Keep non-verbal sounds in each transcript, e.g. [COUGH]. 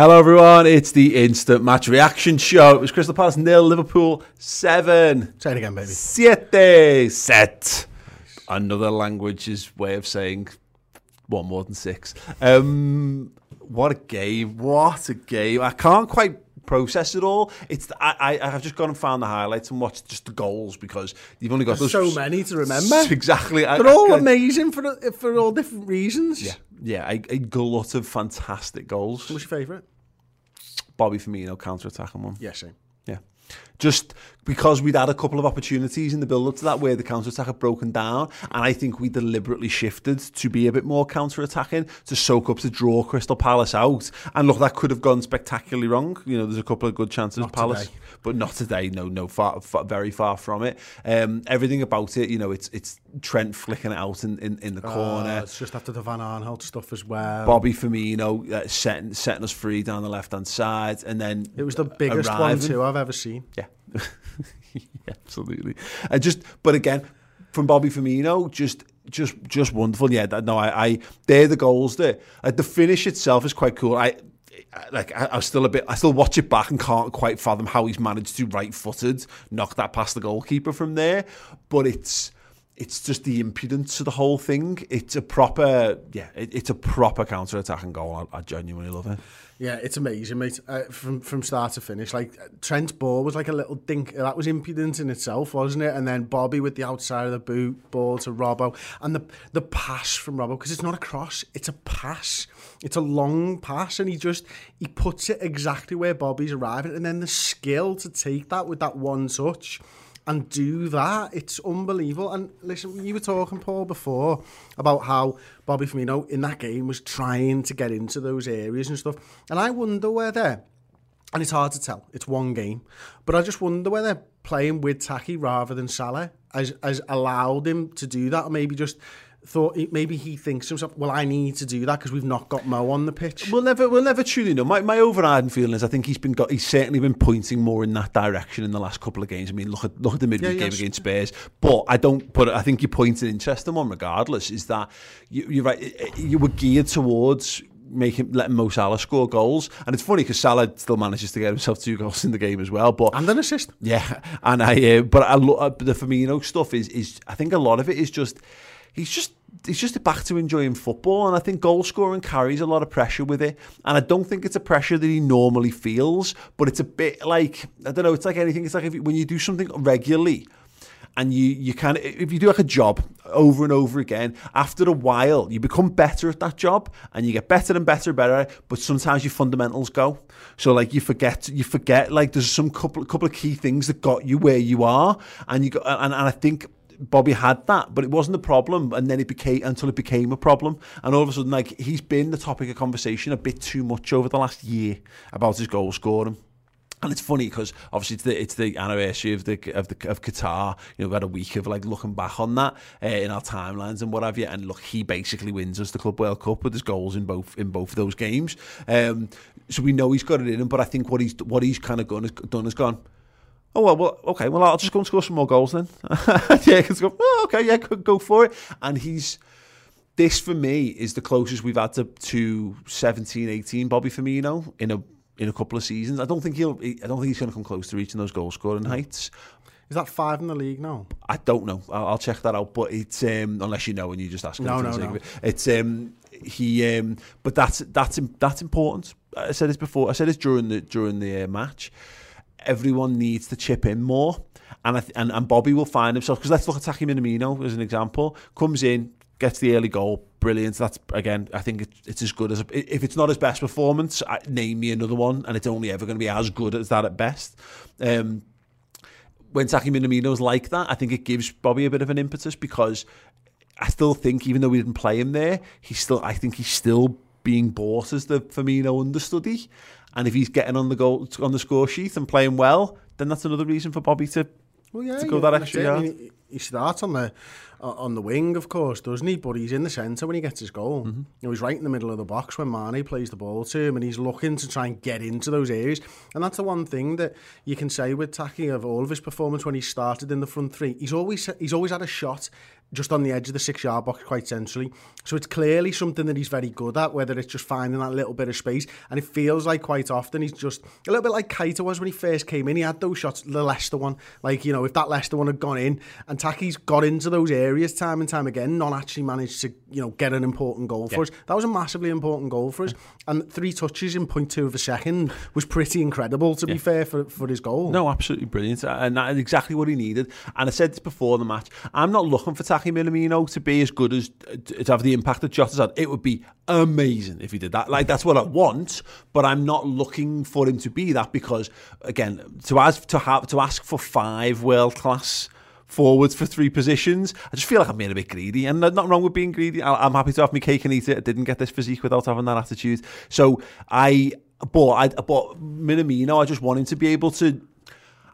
Hello, everyone. It's the instant match reaction show. It was Crystal Palace nil, Liverpool seven. Say it again, baby. Siete set. Another language's way of saying one more than six. Um, what a game! What a game! I can't quite process it all. It's the, I, I have just gone and found the highlights and watched just the goals because you've only got so many to remember. [LAUGHS] Exactly. They're all I- amazing for for all different reasons. Yeah, yeah, a, a glut of fantastic goals. What's your favourite? Bobby Firmino counter attacking one. Yeah, same. Yeah. Just because we'd had a couple of opportunities in the build up to that where the counter attack had broken down, and I think we deliberately shifted to be a bit more counter attacking to soak up to draw Crystal Palace out. And look, that could have gone spectacularly wrong. You know, there's a couple of good chances Not Palace, today. but not today. No, no, far, far, very far from it. Um, everything about it, you know, it's it's Trent flicking it out in, in, in the corner. Uh, it's just after the Van Aanholt stuff as well. Bobby Firmino uh, setting setting us free down the left hand side, and then It was the biggest one too I've ever seen. Yeah, [LAUGHS] Absolutely. And just, but again, from Bobby Firmino, just, just, just wonderful. Yeah, that, no, I, I, they're the goals there. Like the finish itself is quite cool. I, I- like, I, was still a bit, I still watch it back and can't quite fathom how he's managed to right-footed knock that past the goalkeeper from there. But it's. It's just the impudence of the whole thing. It's a proper, yeah, it, it's a proper counter-attacking goal. I, I genuinely love it. Yeah, it's amazing, mate. Uh, from from start to finish, like Trent's ball was like a little dink. That was impudence in itself, wasn't it? And then Bobby with the outside of the boot ball to Robbo, and the the pass from Robbo because it's not a cross, it's a pass. It's a long pass, and he just he puts it exactly where Bobby's arriving, and then the skill to take that with that one touch. And do that. It's unbelievable. And listen, you were talking, Paul, before about how Bobby Firmino in that game was trying to get into those areas and stuff. And I wonder whether, and it's hard to tell, it's one game, but I just wonder whether playing with Taki rather than Salah has, has allowed him to do that, or maybe just thought maybe he thinks to himself, well, I need to do that because we've not got Mo on the pitch. We'll never, we'll never truly know. My, my overriding feeling is I think he's been got, he's certainly been pointing more in that direction in the last couple of games. I mean, look at look at the midweek Yeah, game against Spurs, but I don't. But I think your point an interesting one, regardless, is that you, you're right. You were geared towards making letting Mo Salah score goals, and it's funny because Salah still manages to get himself two goals in the game as well. But and an assist. yeah, and I, uh, but I lo- the Firmino stuff is is I think a lot of it is just he's just he's just back to enjoying football, and I think goal scoring carries a lot of pressure with it, and I don't think it's a pressure that he normally feels, but it's a bit like I don't know, it's like anything. It's like if when you do something regularly. And you, you of, if you do like a job over and over again, after a while, you become better at that job and you get better and better and better. But sometimes your fundamentals go. So like you forget, you forget like there's some couple, couple of key things that got you where you are. And you got, and, and I think Bobby had that, but it wasn't a problem, and then it became until it became a problem, and all of a sudden, like he's been the topic of conversation a bit too much over the last year about his goal scoring. And it's funny because obviously it's the it's the anniversary of the of the of Qatar. You know, we had a week of like looking back on that uh, in our timelines and what have you. And look, he basically wins us the Club World Cup with his goals in both in both of those games. Um, so we know he's got it in him. But I think what he's what he's kind of done, done is gone. Oh well, well, okay. Well, I'll just go and score some more goals then. [LAUGHS] yeah, because go. Oh, okay, yeah, go, go for it. And he's this for me is the closest we've had to, to 17, 18 Bobby Firmino in a in a couple of seasons. I don't think he'll. I don't think he's going to come close to reaching those goal scoring heights. Is that five in the league now? I don't know. I'll, I'll check that out. But it's um, unless you know and you just ask. him No, no, no. it. It's um, he. Um, but that's that's that's important. I said this before. I said this during the during the uh, match. Everyone needs to chip in more. And, th- and and Bobby will find himself because let's look at Taki Minamino as an example. Comes in, gets the early goal, brilliant. That's again, I think it, it's as good as a, if it's not his best performance. I, name me another one, and it's only ever going to be as good as that at best. Um, when Taki Minamino's like that, I think it gives Bobby a bit of an impetus because I still think even though we didn't play him there, he's still I think he's still being bought as the Firmino understudy. And if he's getting on the goal on the score sheet and playing well, then that's another reason for Bobby to well, yeah, to go yeah, that extra I yard. mean, he starts on the on the wing, of course, doesn't he? But he's in the centre when he gets his goal. Mm-hmm. You know, he's right in the middle of the box when Mane plays the ball to him, and he's looking to try and get into those areas. And that's the one thing that you can say with Taki of all of his performance when he started in the front three. He's always he's always had a shot just on the edge of the six yard box quite centrally. So it's clearly something that he's very good at, whether it's just finding that little bit of space. And it feels like quite often he's just a little bit like Keita was when he first came in. He had those shots, the Leicester one. Like, you know, if that Leicester one had gone in and Taki's got into those areas time and time again, not actually managed to, you know, get an important goal for us. That was a massively important goal for us. And three touches in 0.2 of a second was pretty incredible, to be fair, for, for his goal. No, absolutely brilliant, and that is exactly what he needed. And I said this before the match. I'm not looking for Taki Minamino to be as good as to have the impact that Jota's had. It would be amazing if he did that. Like that's what I want, but I'm not looking for him to be that because again, to ask to have to ask for five world class forwards for three positions. I just feel like I'm being a bit greedy, and nothing wrong with being greedy. I'm happy to have my cake and eat it. I didn't get this physique without having that attitude. So I, but I, but Minamino, I just want him to be able to.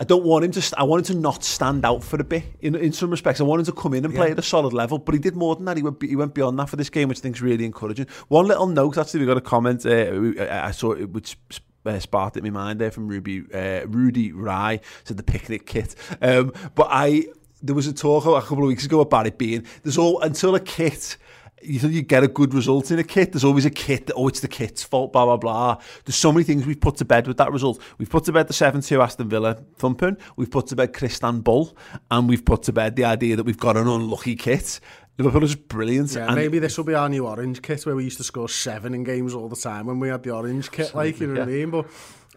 I don't want him to. I want him to not stand out for a bit in in some respects. I want him to come in and play at a solid level, but he did more than that. He went he went beyond that for this game, which I think is really encouraging. One little note actually, we got a comment. Uh, we- I saw it, which uh, sparked in my mind there from Ruby uh, Rudy Rye said the picnic kit. Um, but I there was a talk a couple of weeks ago about it being there's all until a kit you think you get a good result in a kit. There's always a kit that, oh, it's the kit's fault, blah, blah, blah. There's so many things we've put to bed with that result. We've put to bed the 7 2 Aston Villa thumping. We've put to bed Christian Bull. And we've put to bed the idea that we've got an unlucky kit. Liverpool is brilliant. Yeah, and maybe this will be our new orange kit where we used to score seven in games all the time when we had the orange kit, like, you know what I mean? But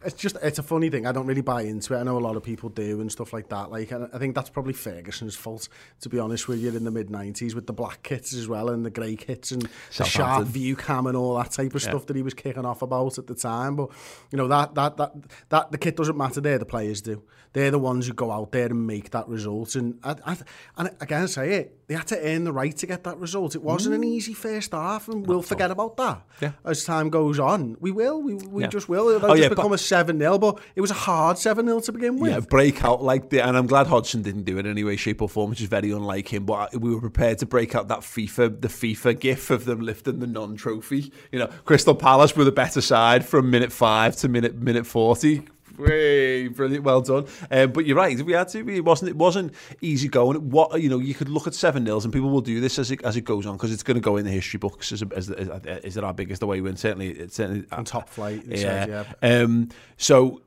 it's just, it's a funny thing. I don't really buy into it. I know a lot of people do and stuff like that. Like, I think that's probably Ferguson's fault, to be honest with you, in the mid 90s with the black kits as well and the grey kits and the sharp view cam and all that type of stuff that he was kicking off about at the time. But, you know, that, that, that, that the kit doesn't matter there, the players do. They're the ones who go out there and make that result. And, I, I, and again, I say it, they had to earn the right to get that result. It wasn't an easy first half, and we'll forget about that Yeah. as time goes on. We will, we, we Yeah. just will. It'll Oh, just yeah, but- become a 7 0, but it was a hard 7 0 to begin with. Yeah, break out like the, and I'm glad Hodgson didn't do it in any way, shape, or form, which is very unlike him. But we were prepared to break out that FIFA, the FIFA gif of them lifting the non-trophy. You know, Crystal Palace were the better side from minute five to minute minute forty. Way brilliant, well done. Um, but you're right. If we had to. It wasn't. It wasn't easy going. What you know, you could look at seven nils, and people will do this as it as it goes on because it's going to go in the history books as, as, as is it our biggest away win? Certainly, it's certainly And top flight, Yeah. said, yeah. Um, so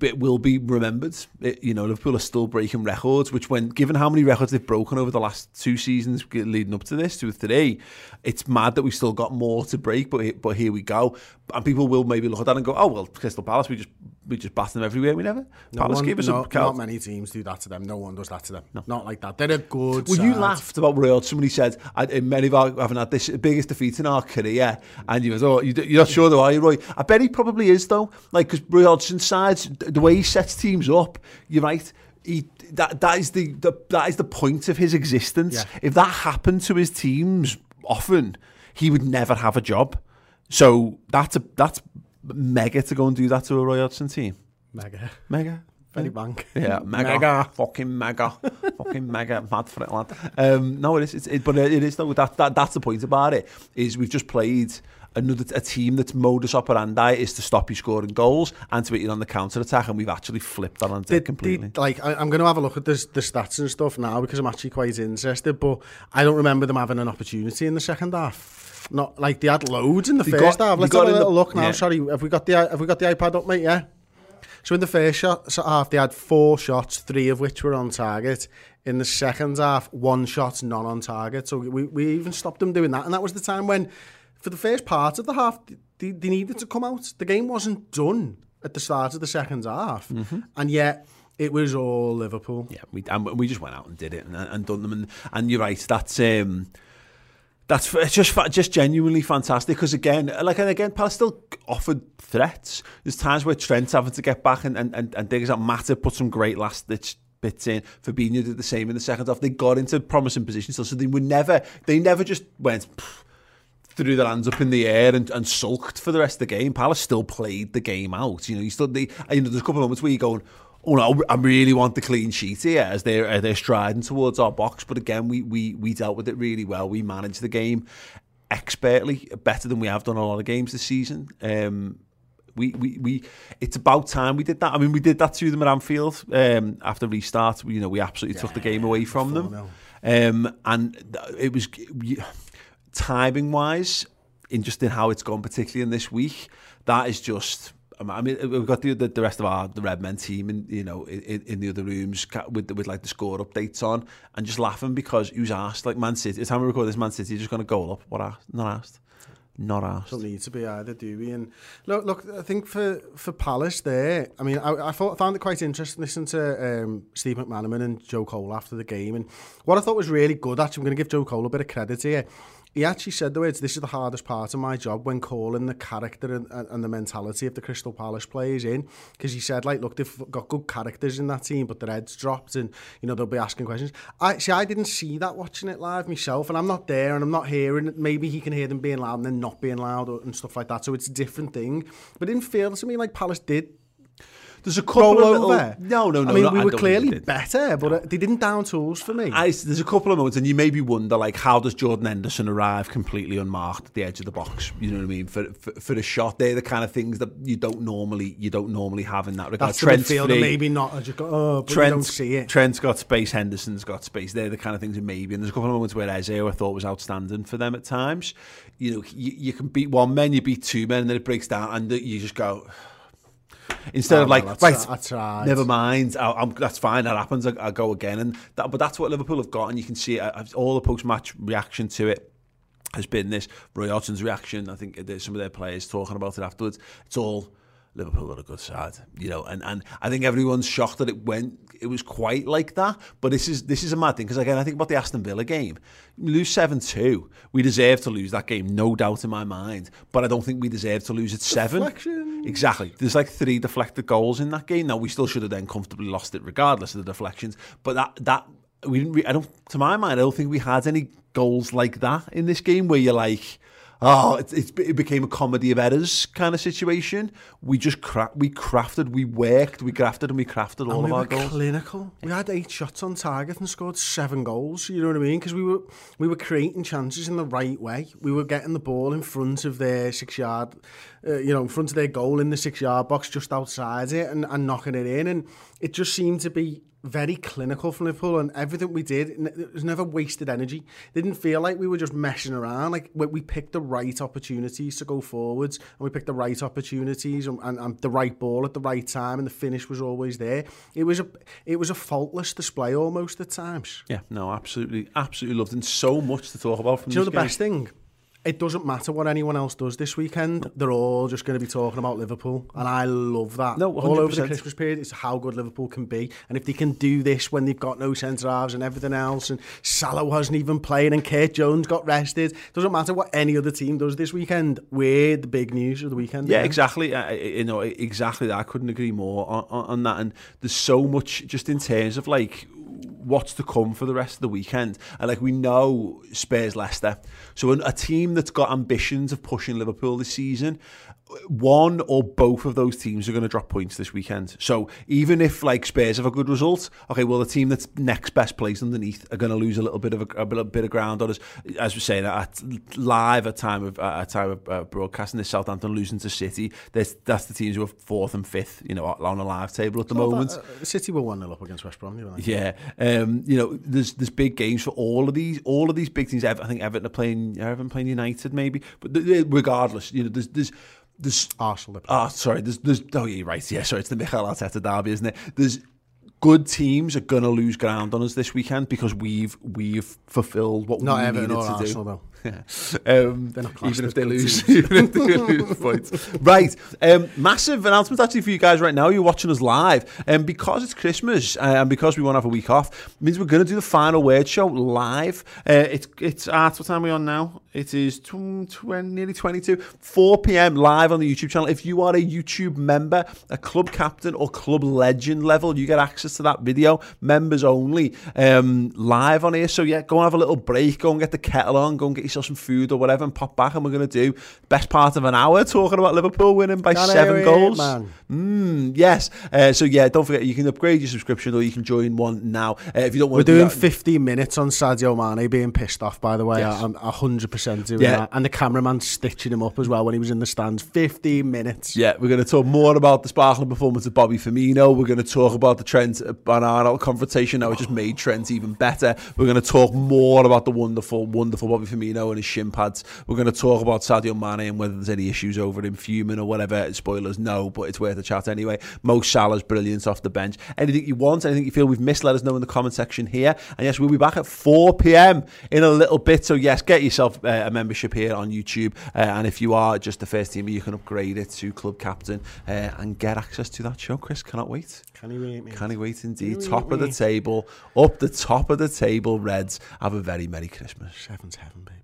it will be remembered. It, you know, Liverpool are still breaking records, which when given how many records they've broken over the last two seasons leading up to this, to today, it's mad that we've still got more to break. But but here we go, and people will maybe look at that and go, oh well, Crystal Palace, we just we just bash them everywhere. We never. No Palace one- gave us no, a count. Not many teams do that to them. No one does that to them. Not like that. They're a good Well, you laughed about Roy Somebody said, in many of our haven't had this biggest defeat in our career. And you was, oh, you, you're not sure though, are you, Roy? I bet he probably is, though. Like, because Roy Hodgson's sides, the way he sets teams up, you're right. He, that that is the, the that is the point of his existence. Yeah. If that happened to his teams often, he would never have a job. So that's a that's mega to go and do that to a Roy Hodgson team. Mega. Mega. Very bank. Yeah, [LAUGHS] mega, Mega. fucking mega, fucking mega, [LAUGHS] mad for it, lad. Um, no, it is, it's, it, but it is though. That, that that's the point about it. Is we've just played another a team that's modus operandi is to stop you scoring goals and to beat you on the counter attack, and we've actually flipped that on Did, completely. did, like I, I'm going to have a look at this, the stats and stuff now because I'm actually quite interested. But I don't remember them having an opportunity in the second half. Not like they had loads in the They first got- half. Let's have a in the- little look now. yeah. Sorry, have we got the have we got the iPad up, mate? Yeah. So in the first shot, so half, they had four shots, three of which were on target. In the second half, one shot none on target. So we, we even stopped them doing that. And that was the time when, for the first part of the half, they, they needed to come out. The game wasn't done at the start of the second half, and yet it was all Liverpool. Yeah, we and we just went out and did it and, and done them. And, and you're right, that's um, that's it's just just genuinely fantastic. Because again, like and again, Palace still offered threats. There's times where Trent's having to get back and and and, and that matter. Put some great last ditch bits in. Fabinho did the same in the second half. They got into promising positions, so they were never they never just went. Threw their hands up in the air and, and sulked for the rest of the game. Palace still played the game out. You know, you still they, you know, there's a couple of moments where you're going, oh no, I really want the clean sheet here as they're uh, they're striding towards our box. But again, we we we dealt with it really well. We managed the game expertly, better than we have done a lot of games this season. Um, we, we, we, it's about time we did that. I mean, we did that to them at Anfield um, after restart. You know, we absolutely yeah, took the game away from them. Um, and it was timing wise, in just in how it's gone, particularly in this week, that is just. I mean, we've got the, the, the rest of our the Red Men team, in you know, in, in the other rooms with with like the score updates on, and just laughing because was asked like Man City. The time we record this, Man City just going to goal up. What asked? Not asked. Not asked. Don't need to be either, do we? And look, look. I think for for Palace there, I mean, I, I thought found it quite interesting listening to um, Steve McManaman and Joe Cole after the game, and what I thought was really good. Actually, I'm going to give Joe Cole a bit of credit here he actually said the words, this is the hardest part of my job when calling the character and, and the mentality of the Crystal Palace players in. Because he said, like, look, they've got good characters in that team, but their heads dropped and, you know, they'll be asking questions. I See, I didn't see that watching it live myself, and I'm not there and I'm not hearing it. Maybe he can hear them being loud and then not being loud uh, and stuff like that. So it's a different thing. But it didn't feel to me like Palace did there's a couple of little, over. No, no, no. I mean, no, we I were clearly better, but uh, they didn't down tools for me. I, there's a couple of moments, and you maybe wonder, like, how does Jordan Henderson arrive completely unmarked at the edge of the box? You know what I mean? For for, for a shot, they're the kind of things that you don't normally you don't normally have in that regard. That's Trent's midfielder, maybe not. I just go, oh, but Trent, don't see it. Trent's got space, Henderson's got space. They're the kind of things that maybe. And there's a couple of moments where Eze, I thought was outstanding for them at times. You know, you, you can beat one man, you beat two men, and then it breaks down, and you just go Instead oh, of like, well, right, I tried. never mind, I, I'm, that's fine, that happens, I, I go again. And that, but that's what Liverpool have got, and you can see uh, it, all the post-match reaction to it has been this. Roy Hodgson's reaction, I think uh, there's some of their players talking about it afterwards. It's all Liverpool are a good side, you know, and, and I think everyone's shocked that it went, it was quite like that. But this is this is a mad thing because again, I think about the Aston Villa game, we lose seven two, we deserve to lose that game, no doubt in my mind. But I don't think we deserve to lose at seven. Deflection. Exactly. There's like three deflected goals in that game. Now we still should have then comfortably lost it regardless of the deflections. But that that we didn't. Re- I don't. To my mind, I don't think we had any goals like that in this game where you're like oh, it, it, became a comedy of errors kind of situation. We just cra- we crafted, we worked, we grafted, and we crafted all and we of our were goals. Clinical. We had eight shots on target and scored seven goals. You know what I mean? Because we were we were creating chances in the right way. We were getting the ball in front of their six yard, uh, you know, in front of their goal in the six yard box, just outside it, and, and knocking it in. And it just seemed to be very clinical from Liverpool, and everything we did, it was never wasted energy. It didn't feel like we were just messing around. Like we picked the right opportunities to go forwards, and we picked the right opportunities and, and, and, the right ball at the right time, and the finish was always there. It was a it was a faultless display almost at times. Yeah, no, absolutely, absolutely loved, and so much to talk about from. Do you know the game. best thing? It doesn't matter what anyone else does this weekend. They're all just going to be talking about Liverpool, and I love that. No, 100%. all over the Christmas period, it's how good Liverpool can be, and if they can do this when they've got no centre halves and everything else, and Salah wasn't even playing, and Curtis Jones got rested, doesn't matter what any other team does this weekend. We're the big news of the weekend. Yeah, exactly. Uh, you know, exactly. That. I couldn't agree more on, on, on that. And there's so much just in terms of like what's to come for the rest of the weekend. And like we know Spurs Leicester. So a team that's got ambitions of pushing Liverpool this season one or both of those teams are going to drop points this weekend. So even if like Spurs have a good result, okay, well the team that's next best placed underneath are going to lose a little bit of a, a bit of ground on us. As we're saying at live at time of at time of uh, broadcasting, this Southampton losing to City. That's that's the teams who are fourth and fifth, you know, on a live table at the moment. That, uh, City were one 0 up against West Brom. Yeah, um, you know, there's there's big games for all of these all of these big teams. I think Everton are playing Everton playing United maybe, but regardless, you know, there's there's there's Arsenal. Ah, oh, sorry. There's, there's. Oh, yeah, right. Yeah, sorry. It's the Mikel Arteta derby, isn't it? There's good teams are going to lose ground on us this weekend because we've we've fulfilled what Not we Everton needed to Arsenal, do. Though. [LAUGHS] um, even if they lose, even if they lose points. Right, um, massive announcement actually for you guys right now. You're watching us live, and um, because it's Christmas uh, and because we want to have a week off, means we're going to do the final word show live. Uh, it's it's at what time are we on now? It is tw- tw- nearly 22, 4 p.m. live on the YouTube channel. If you are a YouTube member, a club captain or club legend level, you get access to that video, members only, um, live on here. So yeah, go and have a little break, go and get the kettle on, go and get yourself some food or whatever, and pop back. And we're going to do best part of an hour talking about Liverpool winning by seven it, goals. man. Mm, yes. Uh, so yeah, don't forget you can upgrade your subscription or you can join one now. Uh, if you don't want. We're want to do doing that, 15 minutes on Sadio Mane being pissed off, by the way. Yes. I'm 100% doing Yeah. that. And the cameraman stitching him up as well when he was in the stands. 15 minutes. Yeah, we're going to talk more about the sparkling performance of Bobby Firmino. We're going to talk about the Trent Arnold confrontation now, which just made Trent even better. We're going to talk more about the wonderful, wonderful Bobby Firmino and his shin pads. We're going to talk about Sadio Mane and whether there's any issues over him fuming or whatever. Spoilers, no, but it's worth a chat anyway. Mo Salah's brilliant off the bench. Anything you want, anything you feel we've missed, let us know in the comment section here. And yes, we'll be back at 4 p.m. in a little bit. So yes, get yourself uh, a membership here on YouTube. Uh, and if you are just the first team, you can upgrade it to club captain uh, and get access to that show. Chris, cannot wait. Can he wait, mate? Can he wait indeed? He Top wait, of the table, up the top of the table, Reds. Have a very Merry Christmas. Seven's heaven, baby.